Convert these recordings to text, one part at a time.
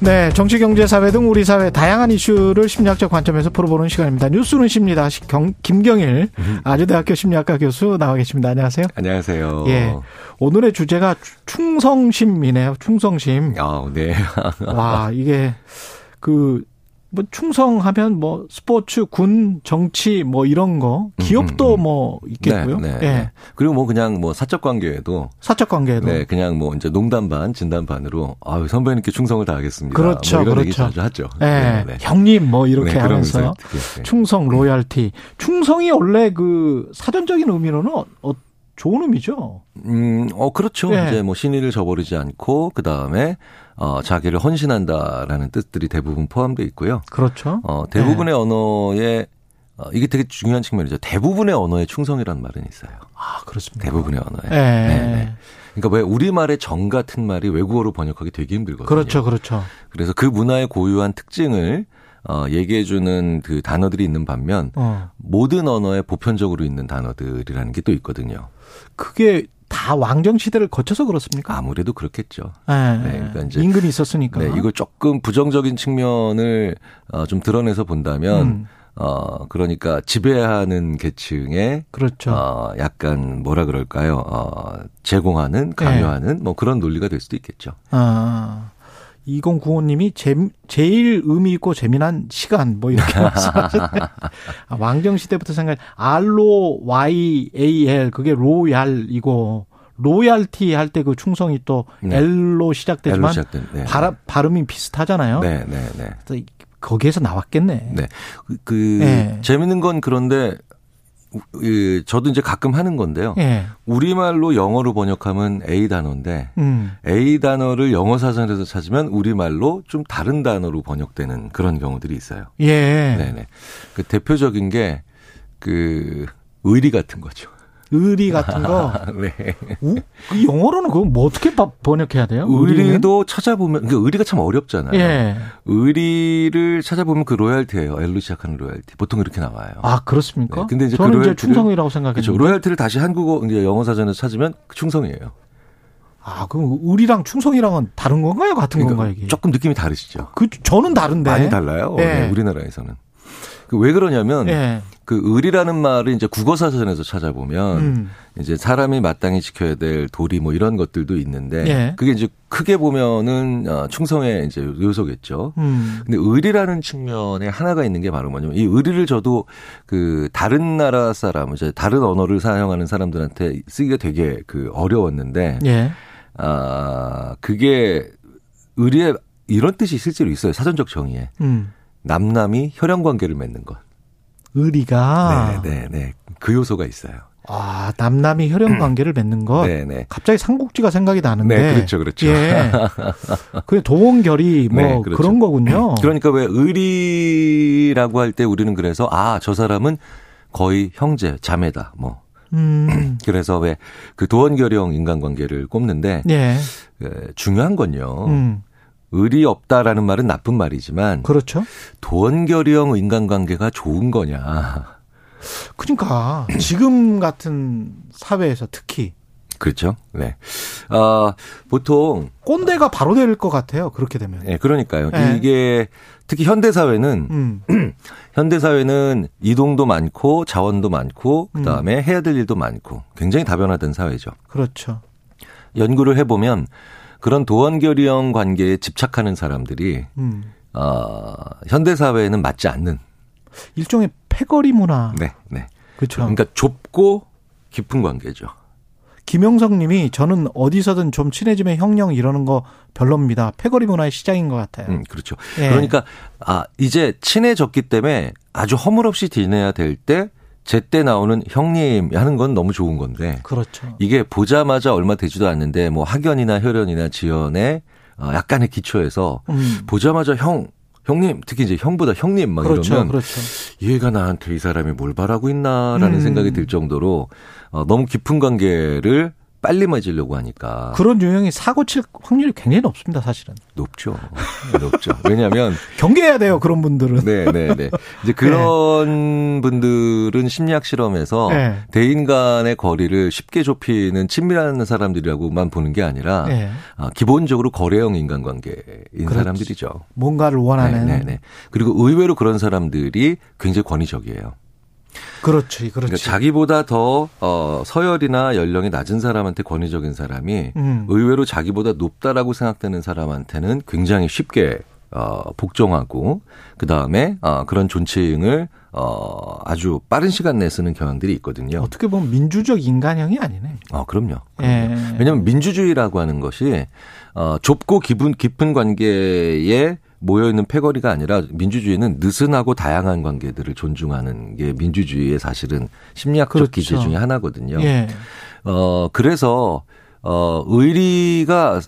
네, 정치, 경제, 사회 등 우리 사회 다양한 이슈를 심리학적 관점에서 풀어보는 시간입니다. 뉴스는 십니다. 경, 김경일 아주대학교 심리학과 교수 나와 계십니다. 안녕하세요. 안녕하세요. 예, 오늘의 주제가 충성심이네요. 충성심. 아, 네. 와, 이게 그. 뭐 충성하면 뭐 스포츠, 군, 정치 뭐 이런 거 기업도 음, 음, 음. 뭐 있겠고요. 네, 네, 예. 네. 그리고 뭐 그냥 뭐 사적 관계에도 사적 관계도 네, 그냥 뭐 이제 농담 반, 진담 반으로 아유, 선배님께 충성을 다하겠습니다. 그렇죠, 뭐 이런 그렇죠. 얘기 자주 하죠. 예. 네, 네. 형님 뭐 이렇게 네, 하면서 이렇게, 네. 충성, 로얄티. 충성이 원래 그 사전적인 의미로는 어, 어, 좋은 의미죠. 음, 어, 그렇죠. 네. 이제 뭐 신의를 저버리지 않고 그 다음에 어, 자기를 헌신한다라는 뜻들이 대부분 포함되어 있고요. 그렇죠. 어, 대부분의 언어에 어, 이게 되게 중요한 측면이죠. 대부분의 언어에 충성이라는 말은 있어요. 아, 그렇습니다. 대부분의 언어에. 예. 네, 네. 그러니까 왜 우리말의 정 같은 말이 외국어로 번역하기 되게 힘들거든요. 그렇죠, 그렇죠. 그래서 그 문화의 고유한 특징을 어, 얘기해주는 그 단어들이 있는 반면 어. 모든 언어에 보편적으로 있는 단어들이라는 게 또 있거든요. 그게 다 왕정 시대를 거쳐서 그렇습니까? 아무래도 그렇겠죠. 예. 네, 그러니까 이제 임금이 있었으니까. 네, 이걸 조금 부정적인 측면을 어, 좀 드러내서 본다면 음. 어, 그러니까 지배하는 계층의 그렇죠. 어, 약간 뭐라 그럴까요? 어, 제공하는, 강요하는 뭐 그런 논리가 될 수도 있겠죠. 아. 2095님이 제, 제일 의미 있고 재미난 시간 뭐 이렇게 말씀하셨네. 아, 왕정 시대부터 생각 알로 Y A L 그게 로얄이고 로얄티 할 때 그 충성이 또 네. L로 시작되지만 L로 네. 발음 발음이 비슷하잖아요. 네, 네, 네. 거기에서 나왔겠네. 네. 그, 그 네. 재밌는 건 그런데 이, 저도 이제 가끔 하는 건데요. 예. 우리말로 영어로 번역하면 A 단어인데 음. A 단어를 영어 사전에서 찾으면 우리말로 좀 다른 단어로 번역되는 그런 경우들이 있어요. 예. 네 네. 그 대표적인 게 그 의리 같은 거죠. 의리 같은 거. 네. 우, 그 영어로는 그거 뭐 어떻게 바- 번역해야 돼요? 의리는? 의리도 찾아보면 그러니까 의리가 참 어렵잖아요. 예. 의리를 찾아보면 그 loyalty예요. L로 시작하는 loyalty. 보통 그렇게 나와요. 아 그렇습니까? 네, 근데 이제 저는 그 이제 loyalty를- 충성이라고 생각했는데. 그렇죠. loyalty를 다시 한국어 이제 영어 사전에서 찾으면 충성이에요. 아 그럼 의리랑 충성이랑은 다른 건가요? 같은 그러니까 건가요? 이게? 조금 느낌이 다르시죠. 그 저는 다른데. 많이 달라요. 예. 네, 우리나라에서는. 그왜 그러냐면 예. 그 의리라는 말을 이제 국어 사전에서 찾아보면 음. 이제 사람이 마땅히 지켜야 될 도리 뭐 이런 것들도 있는데 예. 그게 이제 크게 보면은 어, 충성의 이제 요소겠죠. 음. 근데 의리라는 측면에 하나가 있는 게 바로 뭐냐면 이 의리를 저도 그 다른 나라 사람 이제 다른 언어를 사용하는 사람들한테 쓰기가 되게 그 어려웠는데 예. 아 그게 의리에 이런 뜻이 실제로 있어요 사전적 정의에 음. 남남이 혈연 관계를 맺는 것. 의리가. 네, 네, 네. 그 요소가 있어요. 아 남남이 혈연 관계를 맺는 것. 네, 네. 갑자기 삼국지가 생각이 나는데. 네, 그렇죠, 그렇죠. 예. 그 도원결이 뭐 네, 그렇죠. 그런 거군요. 그러니까 왜 의리라고 할 때 우리는 그래서 아, 저 사람은 거의 형제, 자매다. 뭐. 음. 그래서 왜 그 도원결형 인간관계를 꼽는데 예. 에, 중요한 건요. 음. 의리 없다라는 말은 나쁜 말이지만 그렇죠. 도원결형 인간관계가 좋은 거냐. 그러니까 지금 같은 사회에서 특히 그렇죠? 네. 아, 보통 꼰대가 바로 될 것 같아요. 그렇게 되면. 예, 그러니까요. 네. 이게 특히 현대 사회는 음. 현대 사회는 이동도 많고 자원도 많고 음. 그다음에 해야 될 일도 많고 굉장히 다변화된 사회죠. 그렇죠. 연구를 해 보면 그런 도원결의형 관계에 집착하는 사람들이 음. 어, 현대 사회에는 맞지 않는 일종의 패거리 문화. 네, 네. 그렇죠. 그러니까 좁고 깊은 관계죠. 김영석 님이 저는 어디서든 좀 친해지면 형령 이러는 거 별로입니다. 패거리 문화의 시작인 것 같아요. 음, 그렇죠. 예. 그러니까 아, 이제 친해졌기 때문에 아주 허물없이 지내야 될 때 제때 나오는 형님 하는 건 너무 좋은 건데 그렇죠. 이게 보자마자 얼마 되지도 않는데 뭐 학연이나 혈연이나 지연의 어, 약간의 기초에서 음. 보자마자 형 형님 특히 이제 형보다 형님 막 그렇죠. 이러면 그렇죠. 얘가 나한테 이 사람이 뭘 바라고 있나라는 음. 생각이 들 정도로 어, 너무 깊은 관계를 빨리 맞으려고 하니까 그런 유형이 사고 칠 확률이 굉장히 높습니다, 사실은. 높죠. 높죠. 왜냐하면 경계해야 돼요, 그런 분들은. 네, 네, 네. 이제 그런 분들은 심리학 실험에서 네. 대인 간의 거리를 쉽게 좁히는 친밀한 사람들이라고만 보는 게 아니라 네. 아, 기본적으로 거래형 인간관계인 그렇지. 사람들이죠. 뭔가를 원하는. 네, 네, 네. 그리고 의외로 그런 사람들이 굉장히 권위적이에요. 그렇지, 그렇지. 그러니까 자기보다 더 어, 서열이나 연령이 낮은 사람한테 권위적인 사람이 음. 의외로 자기보다 높다라고 생각되는 사람한테는 굉장히 쉽게 어, 복종하고 그 다음에 어, 그런 존칭을 어, 아주 빠른 시간 내에 쓰는 경향들이 있거든요. 어떻게 보면 민주적 인간형이 아니네. 어, 그럼요. 예. 왜냐하면 민주주의라고 하는 것이 어, 좁고 깊은 깊은 관계에 모여 있는 패거리가 아니라 민주주의는 느슨하고 다양한 관계들을 존중하는 게 민주주의의 사실은 심리학적 그렇죠. 기제 중에 하나거든요. 예. 어 그래서 어 의리가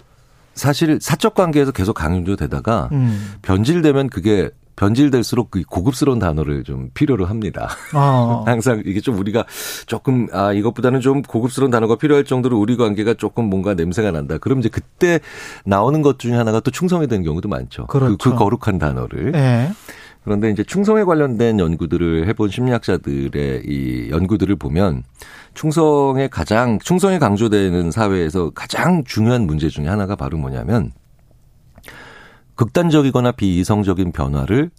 사실 사적 관계에서 계속 강조되다가 음. 변질되면 그게 변질될수록 그 고급스러운 단어를 좀 필요로 합니다. 어. 항상 이게 좀 우리가 조금 아 이것보다는 좀 고급스러운 단어가 필요할 정도로 우리 관계가 조금 뭔가 냄새가 난다. 그럼 이제 그때 나오는 것 중에 하나가 또 충성이 되는 경우도 많죠. 그렇죠. 그, 그 거룩한 단어를. 예. 그런데 이제 충성에 관련된 연구들을 해본 심리학자들의 이 연구들을 보면 충성에 가장 충성이 강조되는 사회에서 가장 중요한 문제 중에 하나가 바로 뭐냐면 극단적이거나 비이성적인 변화를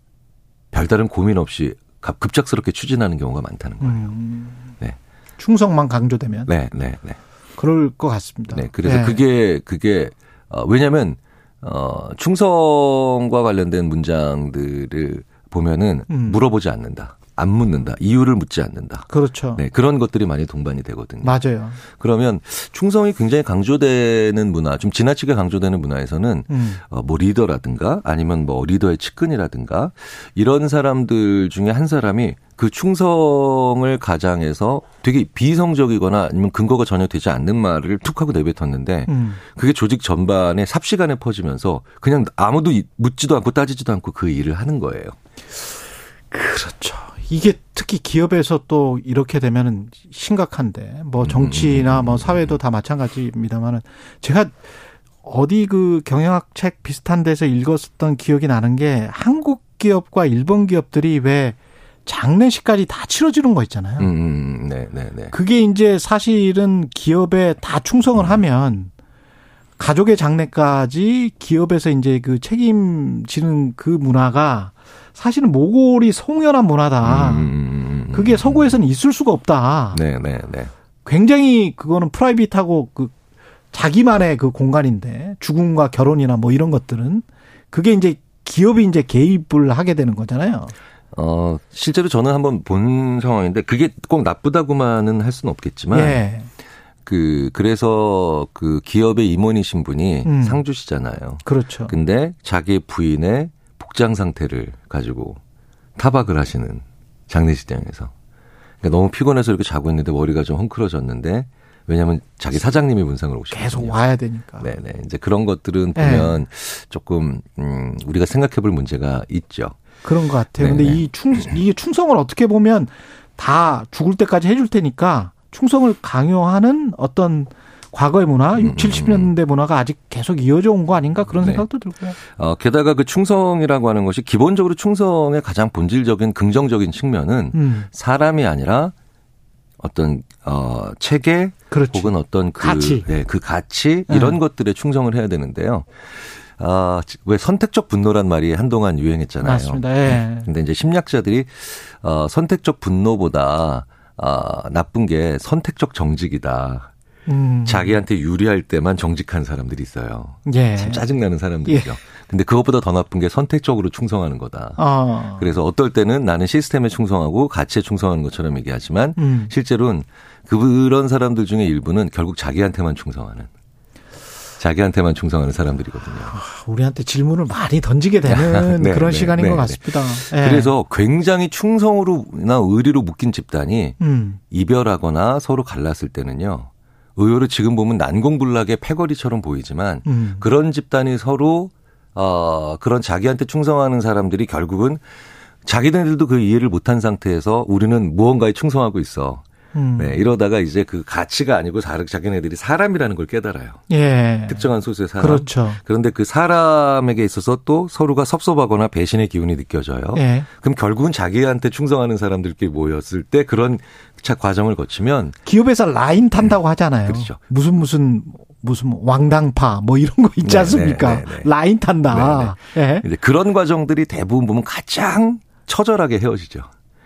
별다른 고민 없이 급- 급작스럽게 추진하는 경우가 많다는 거예요. 음. 네. 충성만 강조되면 네, 네, 네. 그럴 것 같습니다. 네. 그래서 예. 그게 그게 어 왜냐면 어 충성과 관련된 문장들을 보면은 음. 물어보지 않는다. 안 묻는다. 이유를 묻지 않는다. 그렇죠. 네, 그런 것들이 많이 동반이 되거든요. 맞아요. 그러면 충성이 굉장히 강조되는 문화, 좀 지나치게 강조되는 문화에서는 음. 어, 뭐 리더라든가 아니면 뭐 리더의 측근이라든가 이런 사람들 중에 한 사람이 그 충성을 가장해서 되게 비이성적이거나 아니면 근거가 전혀 되지 않는 말을 툭 하고 내뱉었는데 음. 그게 조직 전반에 삽시간에 퍼지면서 그냥 아무도 이- 묻지도 않고 따지지도 않고 그 일을 하는 거예요. 그렇죠. 이게 특히 기업에서 또 이렇게 되면은 심각한데 뭐 정치나 뭐 사회도 다 마찬가지입니다만은 제가 어디 그 경영학 책 비슷한 데서 읽었었던 기억이 나는 게 한국 기업과 일본 기업들이 왜 장례식까지 다 치러지는 거 있잖아요. 음, 음, 네, 네, 네. 그게 이제 사실은 기업에 다 충성을 하면 가족의 장례까지 기업에서 이제 그 책임지는 그 문화가 사실은 모골이 송연한 문화다. 음. 그게 서구에서는 있을 수가 없다. 네, 네, 네. 굉장히 그거는 프라이빗하고 그 자기만의 그 공간인데 죽음과 결혼이나 뭐 이런 것들은 그게 이제 기업이 이제 개입을 하게 되는 거잖아요. 어, 실제로 저는 한번 본 상황인데 그게 꼭 나쁘다고만은 할 수는 없겠지만 예. 그 그래서 그 기업의 임원이신 분이 음. 상주시잖아요. 그렇죠. 근데 자기 부인의 복장 상태를 가지고 타박을 하시는 장례식장에서 그러니까 너무 피곤해서 이렇게 자고 있는데 머리가 좀 헝클어졌는데 왜냐하면 자기 사장님이 문상을 오셨거든요. 계속 와야 되니까. 네네. 이제 그런 것들은 네. 보면 조금 음 우리가 생각해볼 문제가 있죠. 그런 것 같아요. 네네. 근데 이 충, 이게 충성을 어떻게 보면 다 죽을 때까지 해줄 테니까 충성을 강요하는 어떤 과거의 문화, 음, 6, 70년대 문화가 아직 계속 이어져 온 거 아닌가 그런 네. 생각도 들고요. 어, 게다가 그 충성이라고 하는 것이 기본적으로 충성의 가장 본질적인 긍정적인 측면은 음, 사람이 아니라 어떤 어 체계 그렇죠. 혹은 어떤 그 가치. 네, 그 가치 이런 네. 것들에 충성을 해야 되는데요. 아, 왜 선택적 분노란 말이 한동안 유행했잖아요. 맞습니다. 예. 근데 이제 심리학자들이 어 선택적 분노보다 아 나쁜 게 선택적 정직이다. 음, 자기한테 유리할 때만 정직한 사람들이 있어요. 예. 참 짜증나는 사람들이죠. 근데 그것보다 더 나쁜 게 선택적으로 충성하는 거다. 어. 그래서 어떨 때는 나는 시스템에 충성하고 가치에 충성하는 것처럼 얘기하지만 음. 실제로는 그런 사람들 중에 일부는 결국 자기한테만 충성하는 자기한테만 충성하는 사람들이거든요. 우리한테 질문을 많이 던지게 되는 네, 그런 네, 시간인 네, 것 네. 같습니다. 예. 그래서 굉장히 충성으로나 의리로 묶인 집단이 음, 이별하거나 서로 갈랐을 때는요. 의외로 지금 보면 난공불락의 패거리처럼 보이지만 음. 그런 집단이 서로 어 그런 자기한테 충성하는 사람들이 결국은 자기네들도 그 이해를 못한 상태에서 우리는 무언가에 충성하고 있어. 음. 네, 이러다가 이제 그 가치가 아니고 사- 자기네들이 사람이라는 걸 깨달아요. 예. 특정한 소수의 사람. 그렇죠. 그런데 그 사람에게 있어서 또 서로가 섭섭하거나 배신의 기운이 느껴져요. 예. 그럼 결국은 자기한테 충성하는 사람들끼리 모였을 때 그런 차 과정을 거치면 기업에서 라인 탄다고 하잖아요. 그렇죠. 무슨 무슨 무슨 뭐 왕당파 뭐 이런 거 있지 네, 않습니까? 네, 네, 네. 라인 탄다. 예. 이제 그런 과정들이 대부분 보면 가장 처절하게 헤어지죠.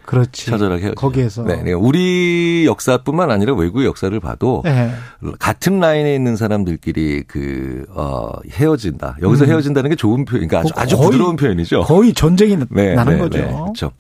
그렇지. 처절하게. 거기에서. 네, 네. 우리 역사뿐만 아니라 외국의 역사를 봐도 예. 같은 라인에 있는 사람들끼리 그, 어, 헤어진다. 여기서 음. 헤어진다는 게 좋은 표현, 그러니까 아주, 거- 아주 거의- 부드러운 표현이죠. 거의 전쟁이 네, 나는 네, 거죠. 네, 그렇죠.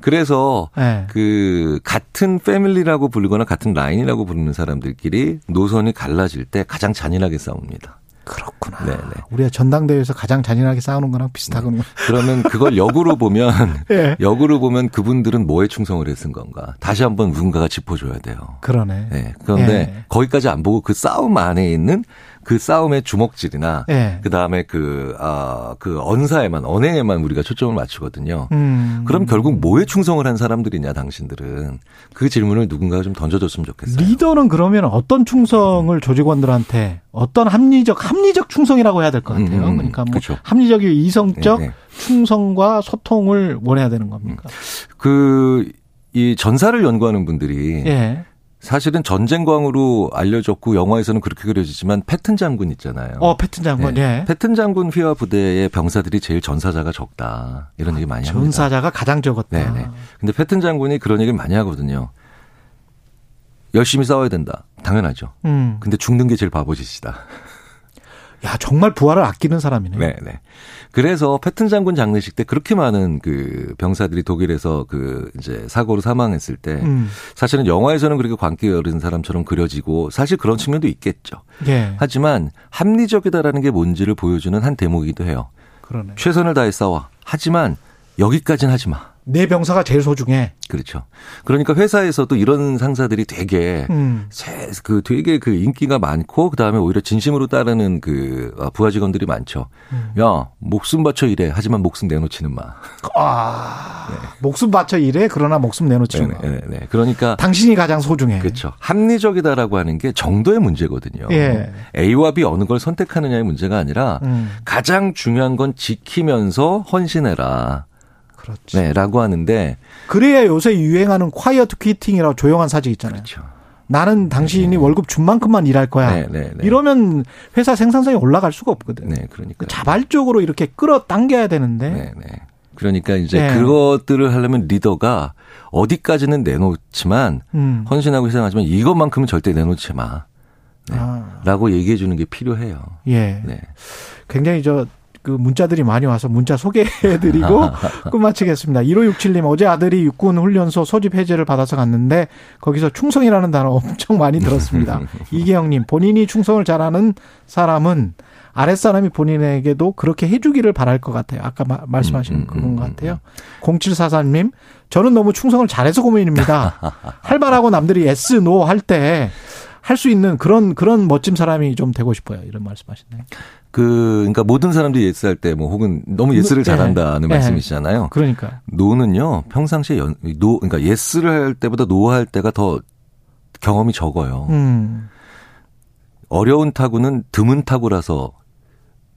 그래서 예. 그 같은 패밀리라고 부르거나 같은 라인이라고 부르는 사람들끼리 노선이 갈라질 때 가장 잔인하게 싸웁니다. 그렇구나. 네, 네. 우리가 전당대회에서 가장 잔인하게 싸우는 거랑 비슷하군요. 그러면 그걸 역으로 보면 예. 역으로 보면 그분들은 뭐에 충성을 했은 건가 다시 한번 누군가가 짚어줘야 돼요. 그러네. 네. 그런데 예. 거기까지 안 보고 그 싸움 안에 있는 그 싸움의 주먹질이나 예. 그 다음에 그, 아, 그 언사에만, 언행에만 우리가 초점을 맞추거든요. 음. 그럼 결국 뭐에 충성을 한 사람들이냐, 당신들은. 그 질문을 누군가가 좀 던져줬으면 좋겠어요. 리더는 그러면 어떤 충성을 조직원들한테 어떤 합리적 합리적 충성이라고 해야 될 것 같아요. 음, 음, 그러니까 뭐 그렇죠. 합리적이 이성적 네, 네. 충성과 소통을 원해야 되는 겁니까? 그, 이 전사를 연구하는 분들이 예. 사실은 전쟁광으로 알려졌고 영화에서는 그렇게 그려지지만 패튼 장군 있잖아요. 어, 패튼 장군. 네. 예. 패튼 장군 휘하 부대의 병사들이 제일 전사자가 적다. 이런 얘기 많이 합니다. 전사자가 가장 적었다. 네 네. 근데 패튼 장군이 그런 얘기를 많이 하거든요. 열심히 싸워야 된다. 당연하죠. 음. 근데 죽는 게 제일 바보짓이다. 야, 정말 부하를 아끼는 사람이네. 네, 네. 그래서 패튼 장군 장례식 때 그렇게 많은 그 병사들이 독일에서 그 이제 사고로 사망했을 때 음. 사실은 영화에서는 그렇게 광기 어린 사람처럼 그려지고 사실 그런 측면도 있겠죠. 예. 하지만 합리적이다라는 게 뭔지를 보여주는 한 대목이기도 해요. 그러네. 최선을 다해 싸워. 하지만 여기까지는 하지 마. 내 병사가 제일 소중해. 그렇죠. 그러니까 회사에서도 이런 상사들이 되게 음. 세- 그 되게 그 인기가 많고 그다음에 오히려 진심으로 따르는 그 아, 부하 직원들이 많죠. 음. 야, 목숨 바쳐 일해. 하지만 목숨 내놓지는 마. 아. 목숨 바쳐 일해. 그러나 목숨 내놓지 네, 마. 네, 네. 그러니까 당신이 가장 소중해. 그렇죠. 합리적이다라고 하는 게 정도의 문제거든요. 예. A와 B 어느 걸 선택하느냐의 문제가 아니라 음. 가장 중요한 건 지키면서 헌신해라. 그렇지. 네, 라고 하는데 그래야 요새 유행하는 콰이어트 퀴팅이라고 조용한 사직 있잖아요. 그렇죠. 나는 당신이 월급 준 만큼만 일할 거야. 네, 네, 네. 이러면 회사 생산성이 올라갈 수가 없거든. 네, 그러니까. 자발적으로 이렇게 끌어당겨야 되는데. 네, 네. 그러니까 이제 네. 그것들을 하려면 리더가 어디까지는 내놓지만 음. 헌신하고 희생하지만 이것만큼은 절대 내놓지 마. 네. 아, 라고 얘기해 주는 게 필요해요. 예. 네. 굉장히 저, 그 문자들이 많이 와서 문자 소개해드리고 끝마치겠습니다. 1567님, 어제 아들이 육군 훈련소 소집 해제를 받아서 갔는데 거기서 충성이라는 단어 엄청 많이 들었습니다. 이계영님, 본인이 충성을 잘하는 사람은 아랫사람이 본인에게도 그렇게 해주기를 바랄 것 같아요. 아까 마- 말씀하신 음, 음, 그건 음, 것 같아요. 0744님, 저는 너무 충성을 잘해서 고민입니다. 할 말하고 남들이 yes, no 할 때 할 수 있는 그런 그런 멋진 사람이 좀 되고 싶어요. 이런 말씀하시네요. 그, 그러니까 모든 사람들이 yes할 때 뭐 혹은 너무 yes를 네. 잘한다는 네. 말씀이시잖아요. 그러니까 no는요, 평상시에 연, no, 그러니까 yes를 할 때보다 no 할 때가 더 경험이 적어요. 음. 어려운 타구는 드문 타구라서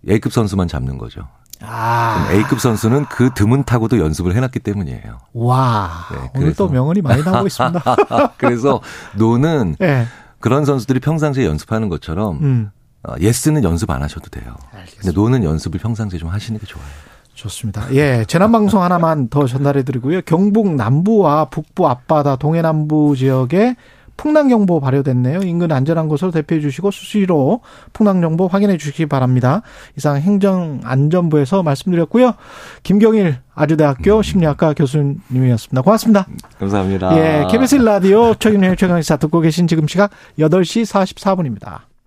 A급 선수만 잡는 거죠. 아. A급 선수는 그 드문 타구도 연습을 해놨기 때문이에요. 와. 네, 오늘. 또 명언이 많이 나오고 있습니다. 그래서 노는 예. 그런 선수들이 평상시에 연습하는 것처럼 음. 어, 예스는 연습 안 하셔도 돼요. 알겠습니다. 근데 노는 연습을 평상시에 좀 하시는 게 좋아요. 좋습니다. 예. 재난방송 하나만 더 전달해 드리고요. 경북 남부와 북부 앞바다 동해남부 지역에 풍랑경보 발효됐네요. 인근 안전한 곳으로 대피해 주시고 수시로 풍랑정보 확인해 주시기 바랍니다. 이상 행정안전부에서 말씀드렸고요. 김경일 아주대학교 심리학과 교수님이었습니다. 고맙습니다. 감사합니다. 예, KBS 라디오 최근의 최강시사 듣고 계신 지금 시각 8시 44분입니다.